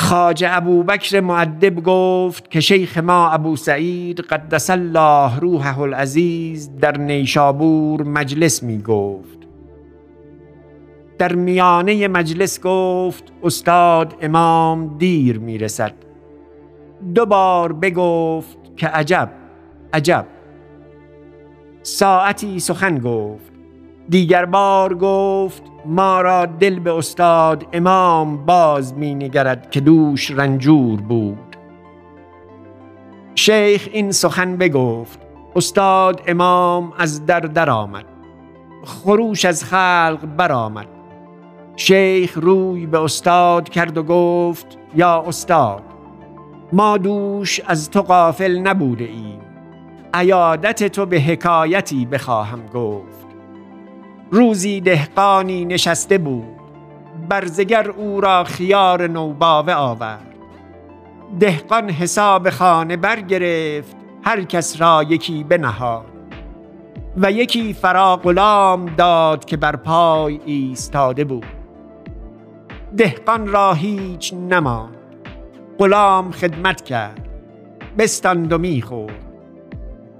خاج ابوبکر معدب گفت که شیخ ما ابو سعید قدس الله روحه العزیز در نیشابور مجلس می گفت. در میانه مجلس گفت استاد امام دیر می رسد. دو بار بگفت که عجب عجب. ساعتی سخن گفت. دیگر بار گفت ما را دل به استاد امام باز می نگرد که دوش رنجور بود. شیخ این سخن بگفت استاد امام از در در آمد خروش از خلق برآمد. شیخ روی به استاد کرد و گفت یا استاد ما دوش از تو قافل نبوده ایم. عیادت تو به حکایتی بخواهم گفت. روزی دهقانی نشسته بود. برزگر او را خیار نوباوه آورد. دهقان حساب خانه برگرفت هر کس را یکی بنهاد. و یکی فرا غلام داد که بر پای ایستاده بود. دهقان را هیچ نماند. غلام خدمت کرد. بستاند و می‌خورد.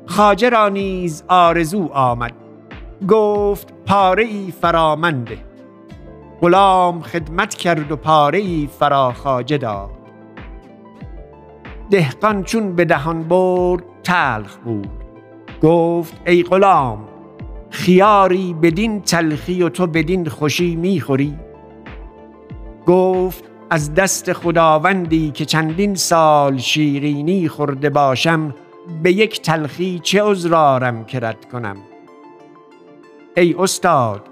خاجه را نیز آرزو آمد. گفت پاره ای فرامنده. غلام خدمت کرد و پاره ای فرا خاجه داد. دهقان چون به دهان برد تلخ بود. گفت ای غلام خیاری بدین تلخی و تو بدین خوشی می‌خوری. گفت از دست خداوندی که چندین سال شیرینی خورده باشم به یک تلخی چه عذرارم کرد کنم؟ ای استاد.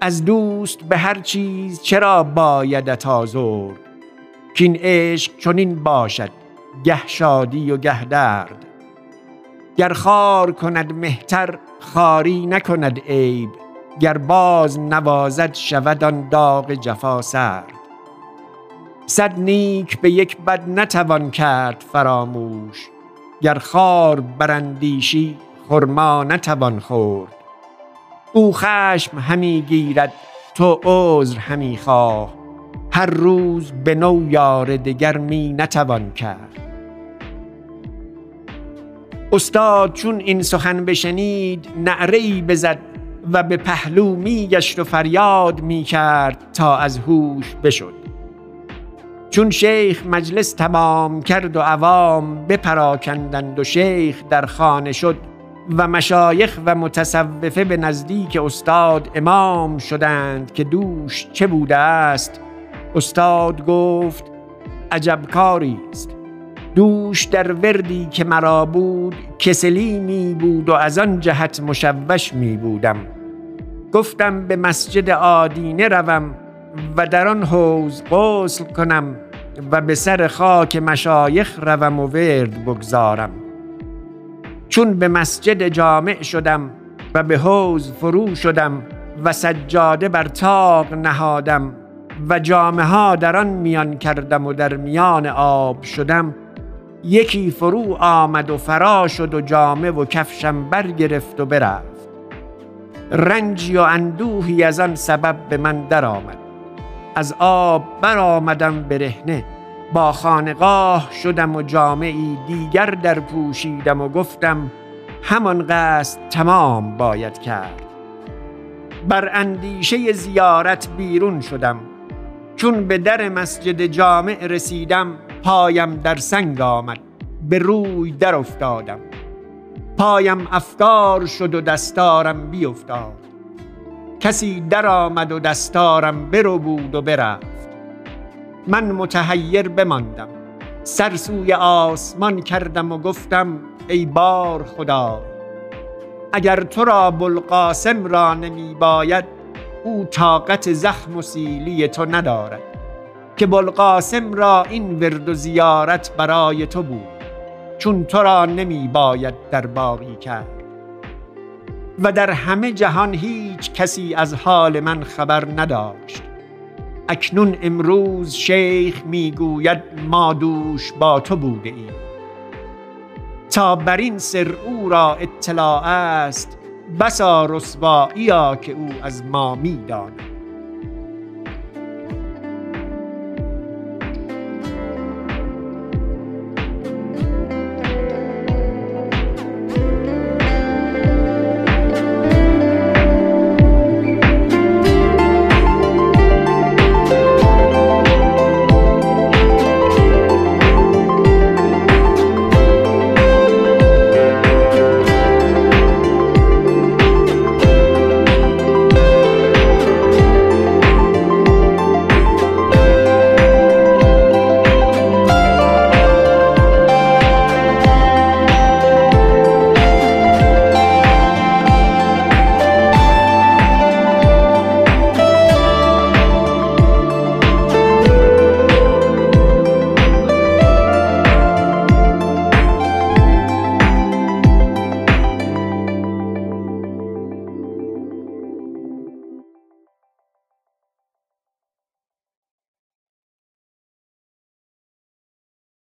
از دوست به هر چیز چرا بایدت آزرد؟ که این عشق چنین باشد گه شادی و گه درد. گر خار کند مهتر خاری نکند عیب. گر باز نوازد شود آن داغ جفا سرد. صد نیک به یک بد نتوان کرد فراموش. گر خار برندیشی خرما نتوان خورد. او خشم همی گیرد تو عذر همی خواه. هر روز به نو یار دگر می نتوان کرد. استاد چون این سخن بشنید نعره ای بزد و به پهلو می گشت و فریاد می کرد تا از هوش بشد. چون شیخ مجلس تمام کرد و عوام بپراکندند و شیخ در خانه شد و مشایخ و متصوفه به نزدیک استاد امام شدند که دوش چه بوده است. استاد گفت عجب کاری است. دوش در وردی که مرا بود کسلی می بود و از آن جهت مشوش می بودم. گفتم به مسجد آدینه روم و در آن حوز غسل کنم و به سر خاک مشایخ روم و ورد بگذارم. چون به مسجد جامع شدم و به حوز فرو شدم و سجاده بر تاق نهادم و جامعه ها در آن میان کردم و در میان آب شدم یکی فرو آمد و فرا شد و جامه و کفشم برگرفت و برفت. رنجی و اندوهی از آن سبب به من درآمد از آب برآمدم برهنه. با خانقاه شدم و جامعی دیگر در پوشیدم و گفتم همان قصد تمام باید کرد. بر اندیشه زیارت بیرون شدم. چون به در مسجد جامع رسیدم پایم در سنگ آمد به روی در افتادم. پایم افکار شد و دستارم بیافتاد کسی در آمد و دستارم برو بود و برفت. من متحیر بماندم. سر سوی آسمان کردم و گفتم ای بار خدا اگر تو را بلقاسم را نمی باید او طاقت زخم و سیلی تو ندارد که بلقاسم را این ورد و زیارت برای تو بود چون تو را نمی باید در باقی کرد. و در همه جهان هیچ کسی از حال من خبر نداشت. اکنون امروز شیخ می‌گوید ما دوش با تو بوده ایم. تا بر این سر او را اطلاع است بسا رسواییا که او از ما می‌داند.